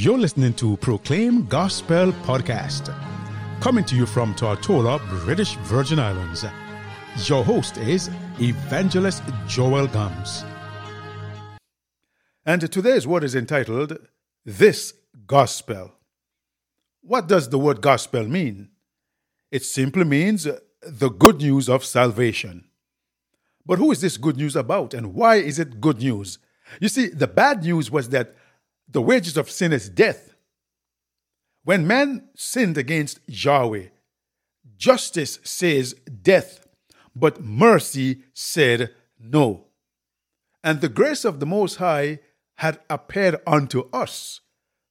You're listening to Proclaim Gospel Podcast, coming to you from Tortola, British Virgin Islands. Your host is Evangelist Joel Gums. And today's word is entitled This Gospel. What does the word gospel mean? It simply means the good news of salvation. But who is this good news about and why is it good news? You see, the bad news was that the wages of sin is death. When man sinned against Yahweh, justice says death, but mercy said no. And the grace of the Most High had appeared unto us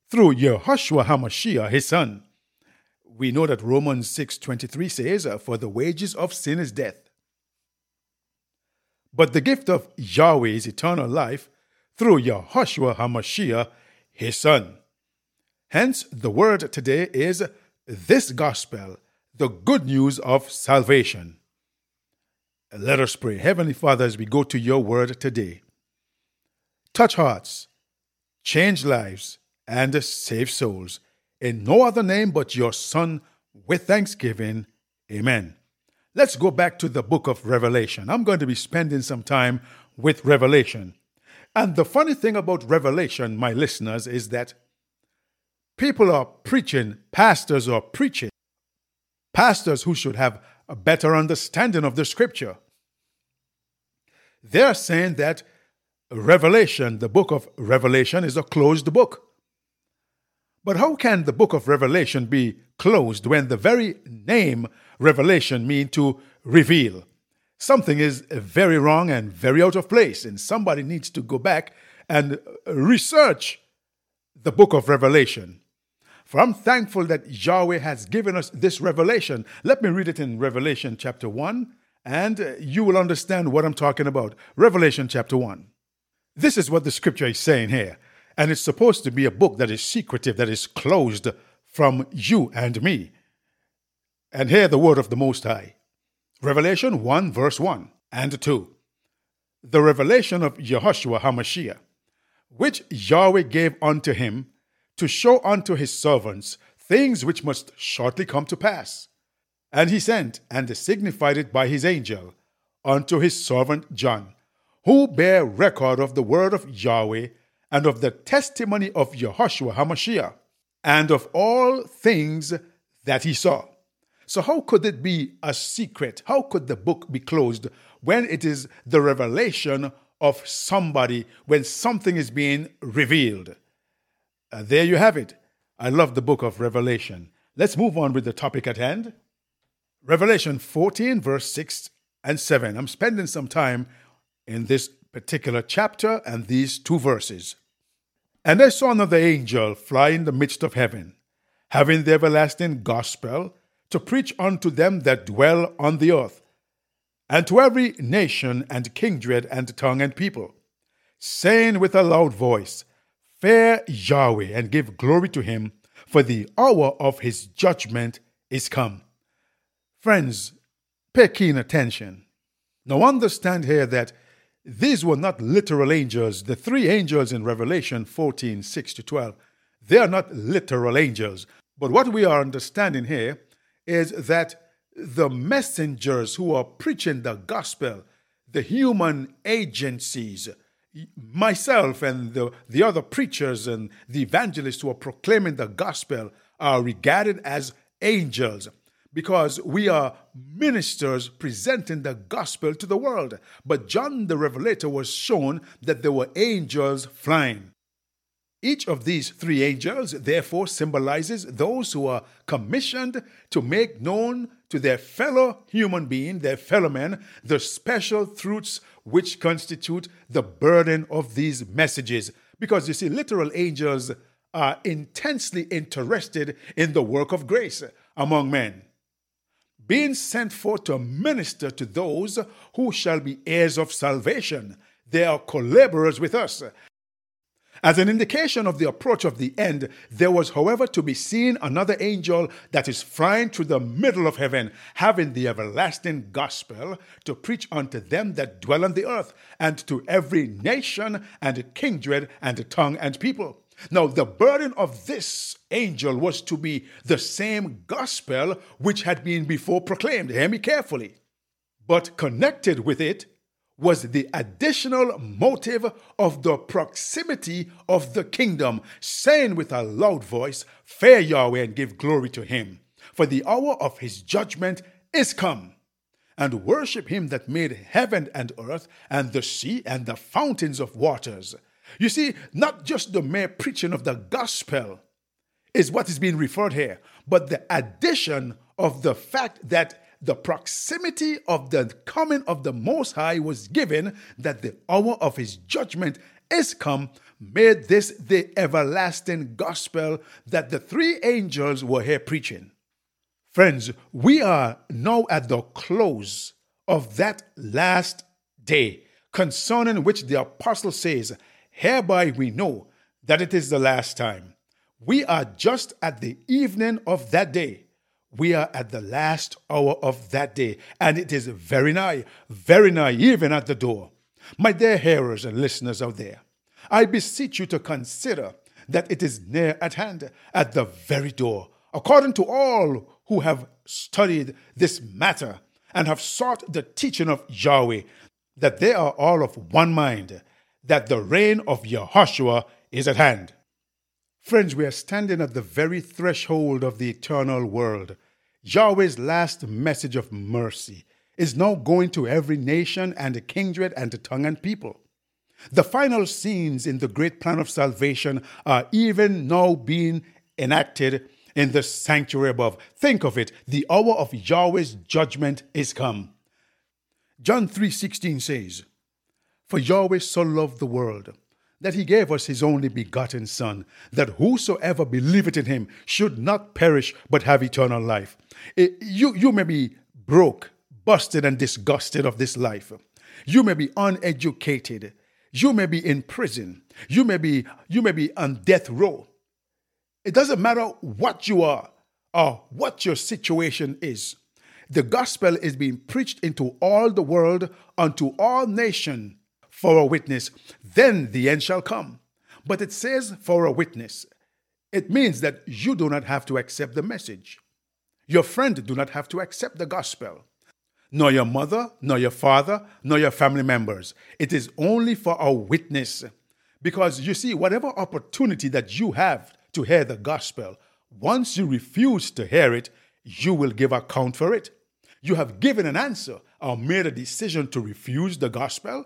through Yehoshua HaMashiach, his son. We know that Romans 6.23 says, uh, For the wages of sin is death. But the gift of Yahweh is eternal life through Yehoshua HaMashiach, his son. Hence, the word today is this gospel, the good news of salvation. Let us pray. Heavenly Father, as we go to your word today, touch hearts, change lives, and save souls. In no other name but your Son, with thanksgiving. Amen. Let's go back to the book of Revelation. I'm going to be spending some time with Revelation. And the funny thing about Revelation, my listeners, is that people are preaching, pastors are preaching, pastors who should have a better understanding of the scripture. They're saying that Revelation, the book of Revelation, is a closed book. But how can the book of Revelation be closed when the very name Revelation mean to reveal? Something is very wrong and very out of place, and somebody needs to go back and research the book of Revelation. For I'm thankful that Yahweh has given us this revelation. Let me read it in Revelation chapter 1, and you will understand what I'm talking about. Revelation chapter 1. This is what the scripture is saying here. And it's supposed to be a book that is secretive, that is closed from you and me. And hear the word of the Most High. Revelation 1, verse 1 and 2. The revelation of Yehoshua HaMashiach, which Yahweh gave unto him to show unto his servants things which must shortly come to pass. And he sent and signified it by his angel unto his servant John, who bare record of the word of Yahweh and of the testimony of Yehoshua HaMashiach, and of all things that he saw. So, how could it be a secret? How could the book be closed when it is the revelation of somebody, when something is being revealed? Uh, there you have it. I love the book of Revelation. Let's move on with the topic at hand. Revelation 14, verse 6 and 7. I'm spending some time in this particular chapter and these two verses. And I saw another angel fly in the midst of heaven, having the everlasting gospel to preach unto them that dwell on the earth, and to every nation and kindred and tongue and people, saying with a loud voice, Fear Yahweh and give glory to him, for the hour of his judgment is come. Friends, pay keen attention. Now understand here that these were not literal angels. The three angels in Revelation 14 6 to 12, they are not literal angels. But what we are understanding here is that the messengers who are preaching the gospel, the human agencies, myself and the, the other preachers and the evangelists who are proclaiming the gospel are regarded as angels because we are ministers presenting the gospel to the world. But John the Revelator was shown that there were angels flying. Each of these three angels, therefore, symbolizes those who are commissioned to make known to their fellow human being, their fellow men, the special truths which constitute the burden of these messages. Because you see, literal angels are intensely interested in the work of grace among men, being sent forth to minister to those who shall be heirs of salvation. They are collaborers with us as an indication of the approach of the end, there was, however, to be seen another angel that is flying through the middle of heaven, having the everlasting gospel to preach unto them that dwell on the earth, and to every nation and kindred and tongue and people. Now, the burden of this angel was to be the same gospel which had been before proclaimed. Hear me carefully. But connected with it was the additional motive of the proximity of the kingdom, saying with a loud voice, Fear Yahweh and give glory to him, for the hour of his judgment is come. And worship him that made heaven and earth, and the sea, and the fountains of waters. You see, not just the mere preaching of the gospel is what is being referred here, but the addition of the fact that the proximity of the coming of the Most High was given, that the hour of his judgment is come, made this the everlasting gospel that the three angels were here preaching. Friends, we are now at the close of that last day, concerning which the apostle says, Hereby we know that it is the last time. We are just at the evening of that day. We are at the last hour of that day, and it is very nigh, very nigh, even at the door. My dear hearers and listeners out there, I beseech you to consider that it is near at hand, at the very door, according to all who have studied this matter and have sought the teaching of Yahweh, that they are all of one mind, that the reign of Yahushua is at hand. Friends, we are standing at the very threshold of the eternal world. Yahweh's last message of mercy is now going to every nation and kindred and tongue and people. The final scenes in the great plan of salvation are even now being enacted in the sanctuary above. Think of it, the hour of Yahweh's judgment is come. John 3:16 says, "For Yahweh so loved the world that he gave us his only begotten Son, that whosoever believeth in him should not perish but have eternal life. Eh, you, you may be broke, busted, and disgusted of this life. You may be uneducated. You may be in prison. You may be, you may be on death row. It doesn't matter what you are or what your situation is. The gospel is being preached into all the world unto all nations for a witness, then the end shall come. But it says for a witness. It means that you do not have to accept the message. Your friend do not have to accept the gospel. Nor your mother, nor your father, nor your family members. It is only for a witness. Because you see, whatever opportunity that you have to hear the gospel, once you refuse to hear it, you will give account for it. You have given an answer or made a decision to refuse the gospel,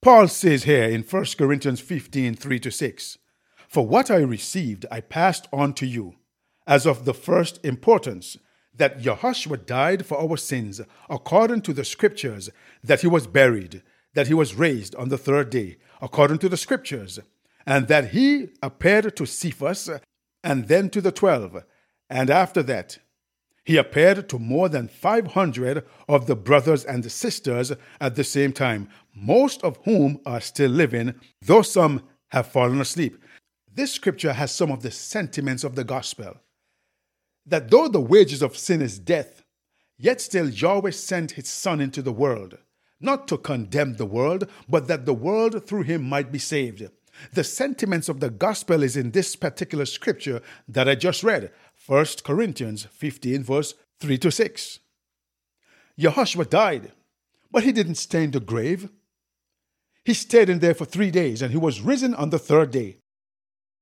Paul says here in 1 Corinthians 15 3 to 6 For what I received, I passed on to you, as of the first importance, that Yahushua died for our sins, according to the scriptures, that he was buried, that he was raised on the third day, according to the scriptures, and that he appeared to Cephas, and then to the twelve, and after that, he appeared to more than 500 of the brothers and sisters at the same time, most of whom are still living, though some have fallen asleep. This scripture has some of the sentiments of the gospel. That though the wages of sin is death, yet still Yahweh sent his Son into the world, not to condemn the world, but that the world through him might be saved. The sentiments of the gospel is in this particular scripture that I just read, 1 Corinthians 15, verse 3 to 6. Yahushua died, but he didn't stay in the grave. He stayed in there for three days and he was risen on the third day.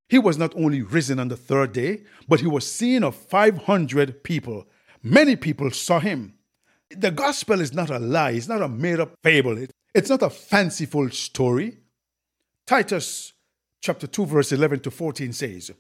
He was not only risen on the third day, but he was seen of 500 people. Many people saw him. The gospel is not a lie, it's not a made up fable, it's not a fanciful story. Titus chapter 2, verse 11 to 14 says,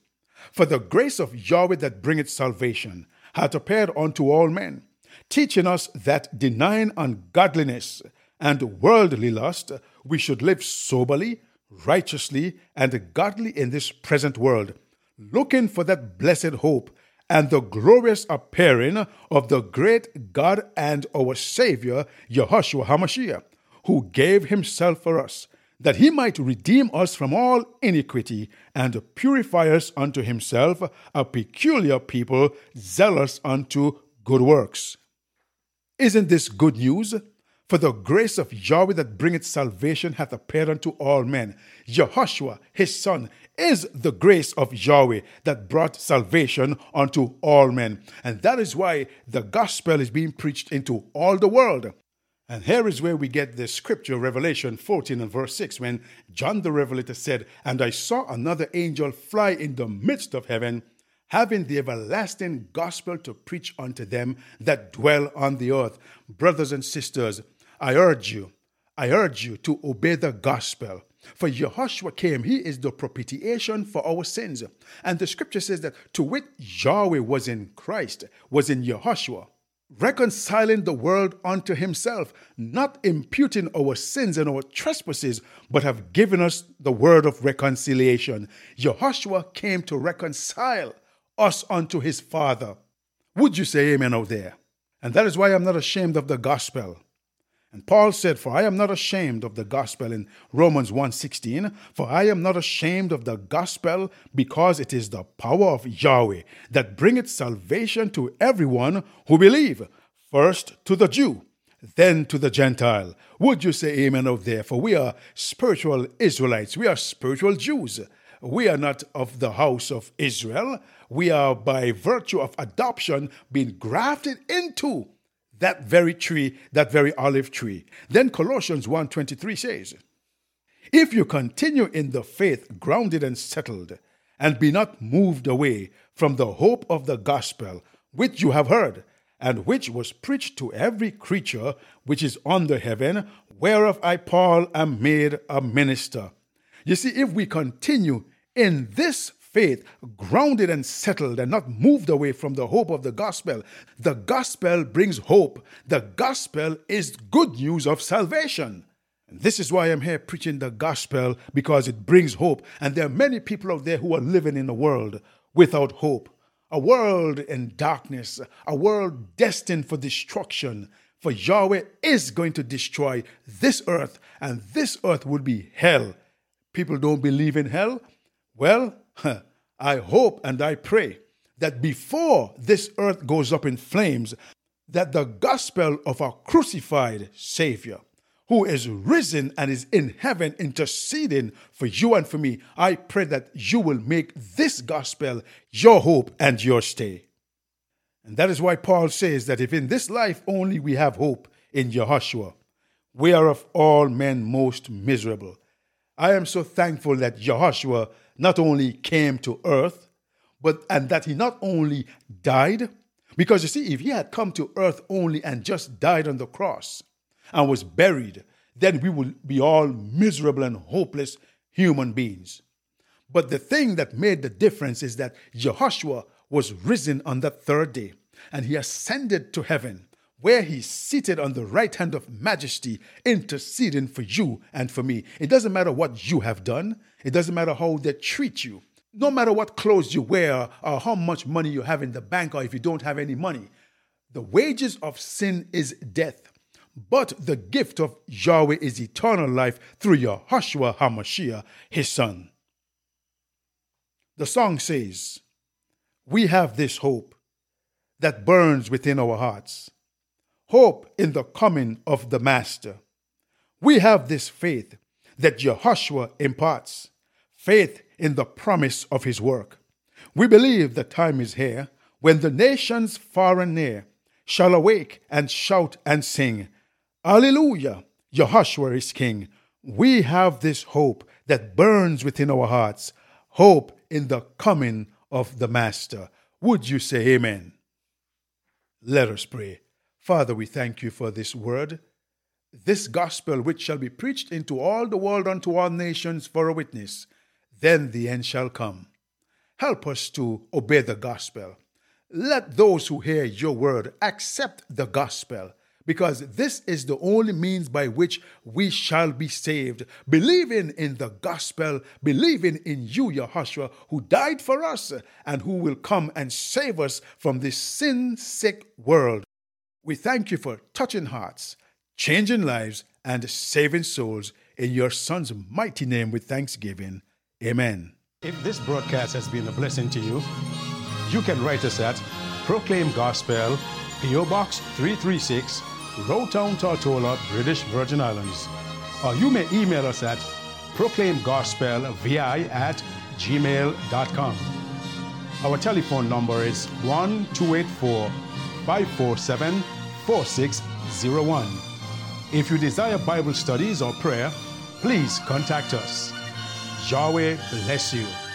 For the grace of Yahweh that bringeth salvation hath appeared unto all men, teaching us that denying ungodliness and worldly lust, we should live soberly, righteously, and godly in this present world, looking for that blessed hope and the glorious appearing of the great God and our Savior, Yahushua HaMashiach, who gave himself for us that he might redeem us from all iniquity and purify us unto himself, a peculiar people, zealous unto good works. Isn't this good news? For the grace of Yahweh that bringeth salvation hath appeared unto all men. Jehoshua, his son, is the grace of Yahweh that brought salvation unto all men. And that is why the gospel is being preached into all the world. And here is where we get the scripture, Revelation 14 and verse 6, when John the Revelator said, And I saw another angel fly in the midst of heaven, having the everlasting gospel to preach unto them that dwell on the earth. Brothers and sisters, I urge you, I urge you to obey the gospel. For Jehoshua came, he is the propitiation for our sins. And the scripture says that to wit, Yahweh was in Christ, was in Jehoshua, reconciling the world unto himself, not imputing our sins and our trespasses, but have given us the word of reconciliation. Jehoshua came to reconcile us unto his Father. Would you say amen out there? And that is why I'm not ashamed of the gospel. And Paul said, For I am not ashamed of the gospel in Romans 1:16, for I am not ashamed of the gospel because it is the power of Yahweh that bringeth salvation to everyone who believe, first to the Jew, then to the Gentile. Would you say amen out there? For we are spiritual Israelites, we are spiritual Jews. We are not of the house of Israel. We are by virtue of adoption being grafted into that very tree, that very olive tree. Then Colossians 1:23 says, "If you continue in the faith grounded and settled, and be not moved away from the hope of the gospel which you have heard, and which was preached to every creature which is under heaven, whereof I Paul am made a minister." You see, if we continue in this faith, grounded and settled and not moved away from the hope of the gospel. The gospel brings hope. The gospel is good news of salvation. And this is why I'm here preaching the gospel because it brings hope. And there are many people out there who are living in a world without hope, a world in darkness, a world destined for destruction. For Yahweh is going to destroy this earth, and this earth will be hell. People don't believe in hell. Well, I hope and I pray that before this earth goes up in flames, that the gospel of our crucified Savior, who is risen and is in heaven interceding for you and for me, I pray that you will make this gospel your hope and your stay. And that is why Paul says that if in this life only we have hope in Jehoshua, we are of all men most miserable. I am so thankful that Jehoshua not only came to earth, but and that he not only died, because you see, if he had come to earth only and just died on the cross and was buried, then we would be all miserable and hopeless human beings. But the thing that made the difference is that Jehoshua was risen on the third day and he ascended to heaven, where he's seated on the right hand of majesty, interceding for you and for me. It doesn't matter what you have done, it doesn't matter how they treat you. No matter what clothes you wear or how much money you have in the bank or if you don't have any money. The wages of sin is death. But the gift of Yahweh is eternal life through Yahushua HaMashiach, his son. The song says, We have this hope that burns within our hearts, hope in the coming of the Master. We have this faith that Jehoshua imparts faith in the promise of his work. We believe the time is here when the nations far and near shall awake and shout and sing, Alleluia, Jehoshua is king. We have this hope that burns within our hearts, hope in the coming of the Master. Would you say amen? Let us pray. Father, we thank you for this word, this gospel which shall be preached into all the world unto all nations for a witness then the end shall come. Help us to obey the gospel. Let those who hear your word accept the gospel, because this is the only means by which we shall be saved. Believing in the gospel, believing in you, Yahushua, who died for us and who will come and save us from this sin sick world. We thank you for touching hearts, changing lives, and saving souls. In your Son's mighty name with thanksgiving. Amen. If this broadcast has been a blessing to you, you can write us at Proclaim Gospel, P.O. Box 336, Road Town, Tortola, British Virgin Islands. Or you may email us at proclaimgospelvi at gmail.com. Our telephone number is 1 284 547 4601. If you desire Bible studies or prayer, please contact us. Yahweh bless you.